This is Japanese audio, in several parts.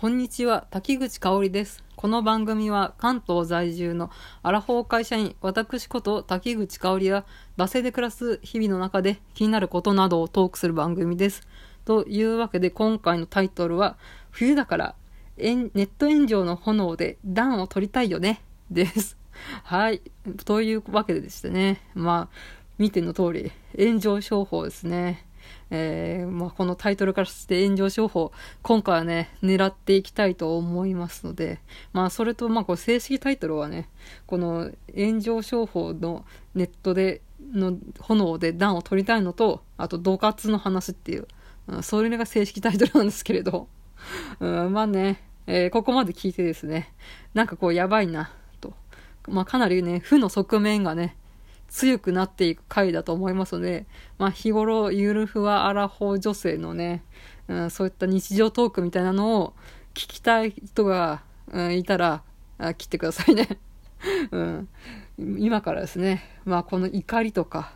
こんにちは、滝口香織です。この番組は関東在住のアラフォー会社員、私こと滝口香織や、惰性で暮らす日々の中で気になることなどをトークする番組です。というわけで今回のタイトルは、冬だからネット炎上の炎で暖を取りたいよね、です。はい。というわけででしたね。まあ、見ての通り、炎上商法ですね。えー、まあ、このタイトルからして炎上商法、今回はね、狙っていきたいと思いますので、まあ、それと、まあ、こう正式タイトルはね、この炎上商法のネットでの炎で暖を取りたいのと、あと、恫喝の話っていう、うん、それが正式タイトルなんですけれど、うん、まあね、えー、ここまで聞いてですね、なんかこう、やばいな、と。まあ、かなりね、負の側面がね、強くなっていく回だと思いますので、まあ、日頃ゆるふわアラフォー女性のね、うん、そういった日常トークみたいなのを聞きたい人が、うん、いたらあ切ってくださいね、うん、今からですね、まあ、この怒りとか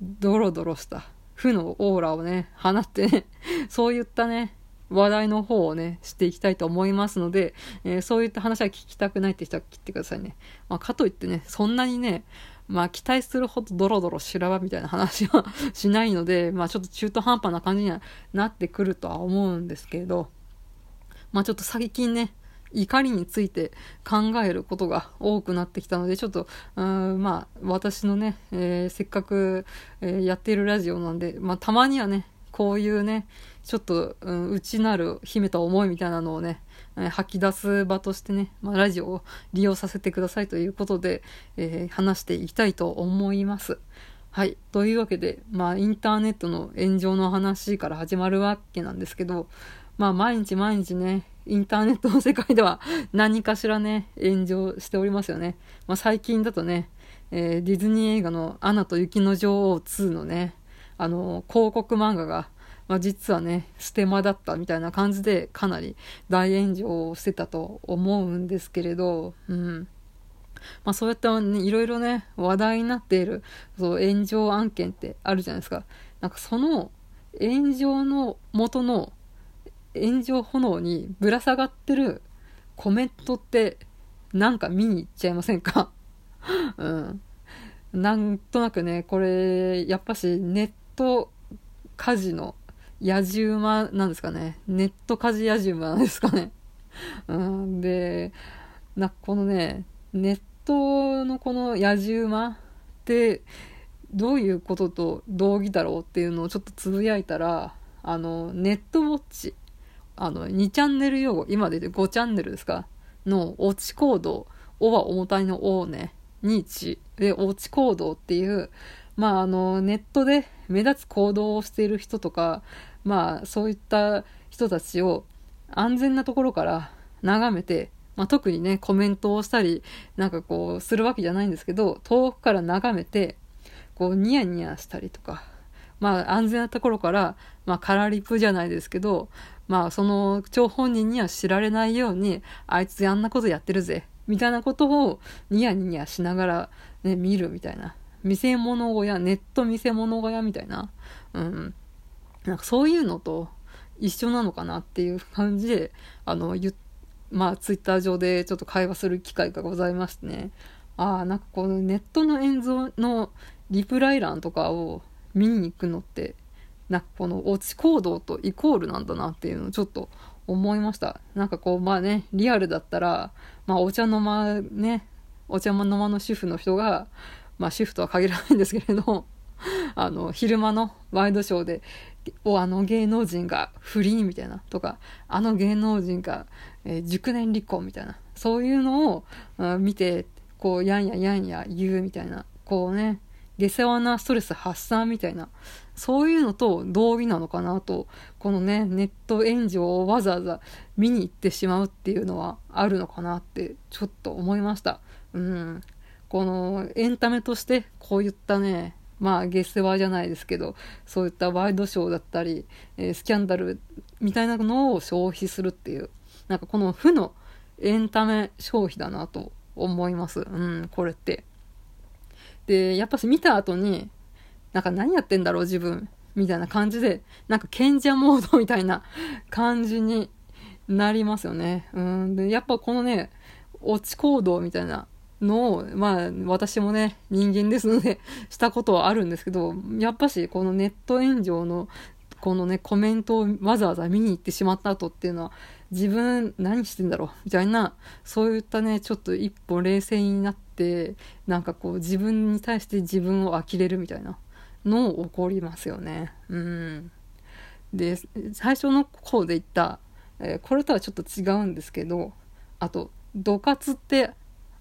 ドロドロした負のオーラをね放ってね そういったね話題の方をね、していきたいと思いますので、えー、そういった話は聞きたくないって人は切ってくださいね。まあ、かといってね、そんなにね、まあ期待するほどドロドロ修羅場みたいな話はしないので、まあちょっと中途半端な感じにはなってくるとは思うんですけれど、まあちょっと最近ね、怒りについて考えることが多くなってきたので、ちょっと、うんまあ私のね、えー、せっかく、えー、やっているラジオなんで、まあたまにはね、こういうね、ちょっと、うん、内なる秘めた思いみたいなのをね、吐き出す場としてね、まあ、ラジオを利用させてくださいということで、えー、話していきたいと思います。はい。というわけで、まあ、インターネットの炎上の話から始まるわけなんですけど、まあ、毎日毎日ね、インターネットの世界では 何かしらね、炎上しておりますよね。まあ、最近だとね、えー、ディズニー映画のアナと雪の女王2のね、あの、広告漫画がまあ、実はね、ステマだったみたいな感じで、かなり大炎上をしてたと思うんですけれど、うん。まあ、そうやって、ね、いろいろね、話題になっている、そう、炎上案件ってあるじゃないですか。なんかその、炎上の元の、炎上炎にぶら下がってるコメントって、なんか見に行っちゃいませんか？うん。なんとなくね、これ、やっぱしネットカジノ野じ馬なんですかね。ネットカジ野じ馬なんですかね。うん、で、な、このね、ネットのこの野じ馬って、どういうことと同義だろうっていうのをちょっとつぶやいたら、あの、ネットウォッチ、あの、2チャンネル用語、今で言って5チャンネルですか？の、ウォッチコード、おは重たいのおね、2で、ウォッチコードっていう、まあ、あの、ネットで目立つ行動をしている人とか、まあ、そういった人たちを安全なところから眺めて、まあ、特にね、コメントをしたり、なんかこう、するわけじゃないんですけど、遠くから眺めて、こう、ニヤニヤしたりとか、まあ、安全なところから、まあ、カラリプじゃないですけど、まあ、その、張本人には知られないように、あいつあんなことやってるぜ、みたいなことを、ニヤニヤしながら、ね、見るみたいな。見せ物小屋、ネット見せ物小屋みたいな。うん。なんかそういうのと一緒なのかなっていう感じで、あの、ゆまあ、ツイッター上でちょっと会話する機会がございましてね。ああ、なんかこのネットの演像のリプライ欄とかを見に行くのって、なんかこの落ち行動とイコールなんだなっていうのをちょっと思いました。なんかこう、まあね、リアルだったら、まあお茶の間ね、お茶の間の主婦の人が、まあ主婦とは限らないんですけれど、あの、昼間のワイドショーで、お、あの芸能人が不倫みたいな、とか、あの芸能人が、えー、熟年離婚みたいな、そういうのを、あ見て、こう、やんややんや言うみたいな、こうね、下世話なストレス発散みたいな、そういうのと同義なのかなと、このね、ネット炎上をわざわざ見に行ってしまうっていうのはあるのかなって、ちょっと思いました。うん。このエンタメとしてこういったね、まあ、ゲス話じゃないですけど、そういったワイドショーだったり、えー、スキャンダルみたいなのを消費するっていう、なんかこの負のエンタメ消費だなと思います。うん、これって。で、やっぱし見た後に、なんか何やってんだろう自分、みたいな感じで、なんか賢者モードみたいな 感じになりますよね。うん。で、やっぱこのね、落ち行動みたいなのを、まあ、私もね、人間ですのでしたことはあるんですけど、やっぱし、このネット炎上の、このね、コメントをわざわざ見に行ってしまった後っていうのは、自分何してんだろう？みたいな、そういったね、ちょっと一歩冷静になって、なんかこう、自分に対して自分を呆れるみたいなのを起こりますよね。うん。で、最初の方で言った、え、これとはちょっと違うんですけど、あと、土活って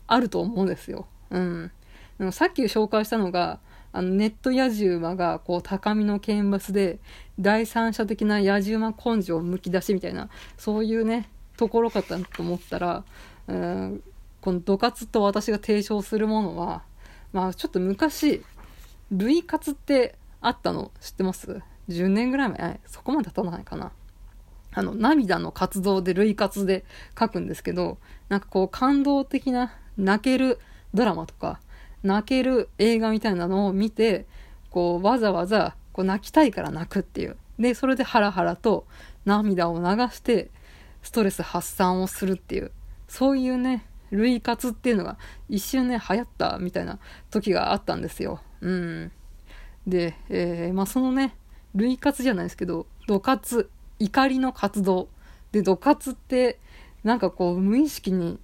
あると思うんですよ。うん。でもさっき紹介したのが、あのネット野獣馬がこう高みの見物で第三者的な野獣馬根性をむき出しみたいなそういうねところかと思ったら、うん、この土活と私が提唱するものはまあちょっと昔類活ってあったの知ってます ?10 年ぐらい前？そこまで経たないかな。あの、涙の活動で類活で書くんですけど、なんかこう感動的な泣けるドラマとか、泣ける映画みたいなのを見て、こうわざわざこう泣きたいから泣くっていう。で、それでハラハラと涙を流してストレス発散をするっていう。そういうね、類活っていうのが一瞬ね、流行ったみたいな時があったんですよ。うん。で、えー、まあそのね、類活じゃないですけど、土活、怒りの活動。で、土活ってなんかこう無意識に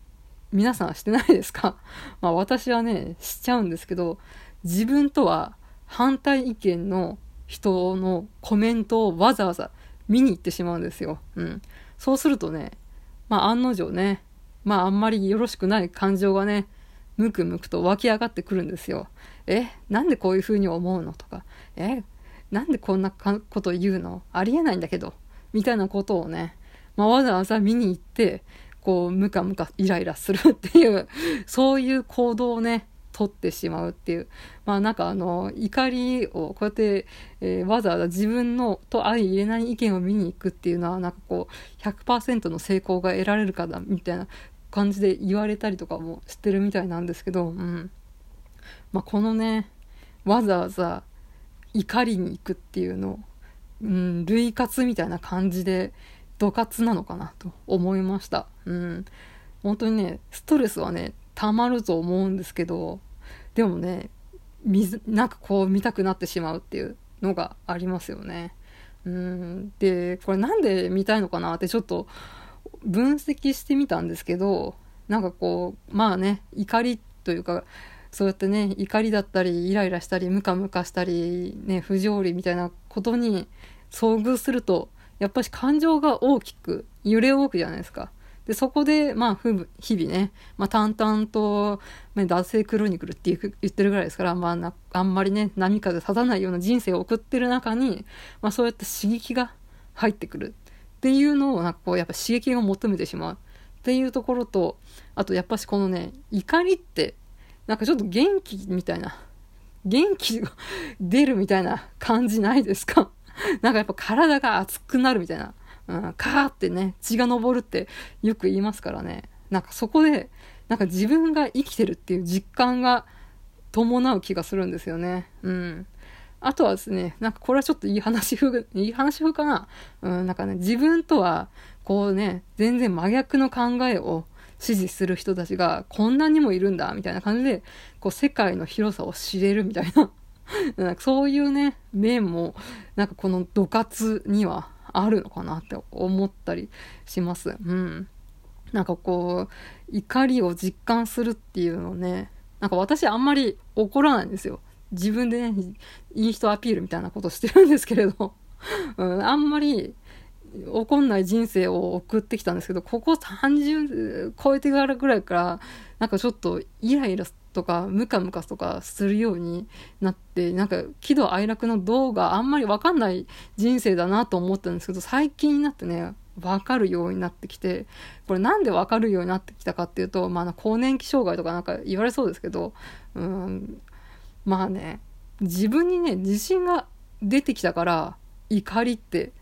皆さんしてないですか？まあ私はね、しちゃうんですけど、自分とは反対意見の人のコメントをわざわざ見に行ってしまうんですよ。うん。そうするとね、まあ案の定ね、まああんまりよろしくない感情がね、ムクムクと湧き上がってくるんですよ。え、なんでこういう風に思うのとか、え、なんでこんなこと言うの？ありえないんだけど、みたいなことをね、まあ、わざわざ見に行って、こう、ムカムカイライラするっていう、そういう行動をね、取ってしまうっていう。まあなんかあの、怒りをこうやって、えー、わざわざ自分のと相入れない意見を見に行くっていうのは、なんかこう、100%の成功が得られるかだ、みたいな感じで言われたりとかもしてるみたいなんですけど、うん。まあこのね、わざわざ怒りに行くっていうのを、うん、類活みたいな感じで、土活なのかなと思いました。うん。本当にね、ストレスはね、溜まると思うんですけど、でもね、水、なんかこう見たくなってしまうっていうのがありますよね。うん。で、これなんで見たいのかなってちょっと分析してみたんですけど、なんかこう、まあね、怒りというか、そうやってね、怒りだったり、イライラしたり、ムカムカしたり、ね、不条理みたいなことに遭遇すると、やっぱし感情が大きく揺れ動くじゃないですか。で、そこで、まあ、ふ日々ね、まあ、淡々と、まあ、男性クロニクルって言ってるぐらいですから、まあ、あんまりね、波風立たないような人生を送ってる中に、まあ、そうやって刺激が入ってくるっていうのを、なんかこう、やっぱ刺激を求めてしまうっていうところと、あと、やっぱしこのね、怒りって、なんかちょっと元気みたいな、元気が出るみたいな感じないですか？なんかやっぱ体が熱くなるみたいな。うん、カーってね、血が昇るってよく言いますからね。なんかそこで、なんか自分が生きてるっていう実感が伴う気がするんですよね。うん。あとはですね、なんかこれはちょっといい話風、いい話風かな。うん、なんかね、自分とは、こうね、全然真逆の考えを支持する人たちがこんなにもいるんだ、みたいな感じで、こう世界の広さを知れるみたいな なんかそういうね、面も、なんかこの土活にはあるのかなって思ったりします。うん。なんかこう、怒りを実感するっていうのね、なんか私あんまり怒らないんですよ。自分でね、いい人アピールみたいなことしてるんですけれど、うん、あんまり怒んない人生を送ってきたんですけど、ここ30超えてからぐらいから、なんかちょっとイライラとかムカムカとかするようになってなんか喜怒哀楽の動画あんまり分かんない人生だなと思ったんですけど最近になってね分かるようになってきてこれなんで分かるようになってきたかっていうと、まあ、更年期障害とかなんか言われそうですけどうんまあね自分にね自信が出てきたから怒りって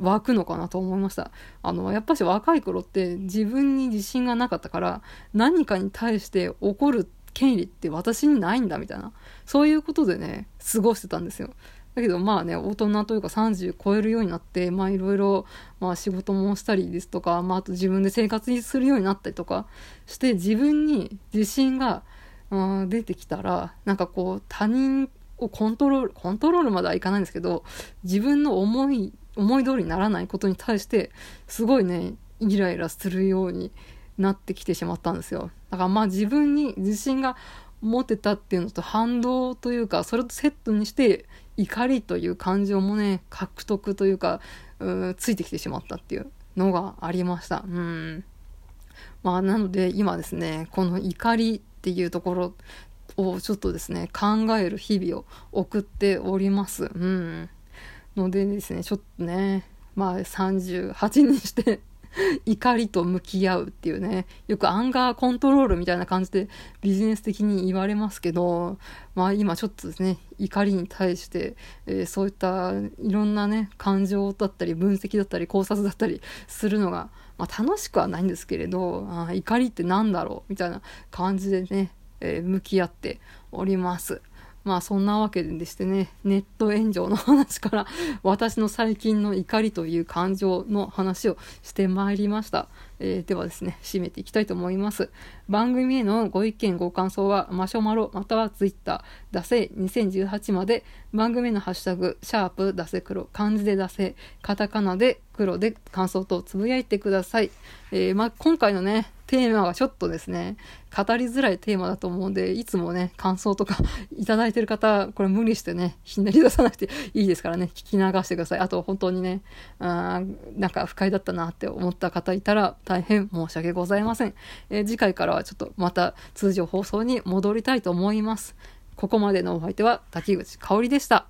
湧くのかなと思いました。あの、やっぱし若い頃って自分に自信がなかったから何かに対して怒る権利って私にないんだみたいな、そういうことでね、過ごしてたんですよ。だけどまあね、大人というか30超えるようになって、まあいろいろ、まあ仕事もしたりですとか、まああと自分で生活にするようになったりとかして、自分に自信が、うん、出てきたら、なんかこう他人をコントロール、コントロールまではいかないんですけど、自分の思い、思い通りにならないことに対して、すごいね、イライラするようになってきてしまったんですよ。だからまあ自分に自信が持てたっていうのと反動というか、それとセットにして怒りという感情もね、獲得というか、うついてきてしまったっていうのがありました。うん。まあなので今ですね、この怒りっていうところをちょっとですね、考える日々を送っております。うん。のでですね、ちょっとね、まあ38にして怒りと向き合うっていうね、よくアンガーコントロールみたいな感じでビジネス的に言われますけど、まあ今ちょっとですね、怒りに対して、えー、そういったいろんなね、感情だったり分析だったり考察だったりするのが、まあ楽しくはないんですけれど、あ怒りって何だろうみたいな感じでね、えー、向き合っております。まあそんなわけでしてね、ネット炎上の話から私の最近の怒りという感情の話をしてまいりました。えー、ではですね、締めていきたいと思います。番組へのご意見、ご感想は、マシュマロ、またはツイッター、ダセ2018まで、番組のハッシュタグ、シャープ、ダセ黒、漢字でダセ、カタカナで黒で感想とつぶやいてください。えー、まあ、今回のね、テーマがちょっとですね、語りづらいテーマだと思うんで、いつもね、感想とか いただいてる方、これ無理してね、ひねり出さなくて いいですからね、聞き流してください。あと、本当にね、あなんか不快だったなって思った方いたら、大変申し訳ございません。えー、次回からはちょっとまた通常放送に戻りたいと思います。ここまでのお相手は滝口香織でした。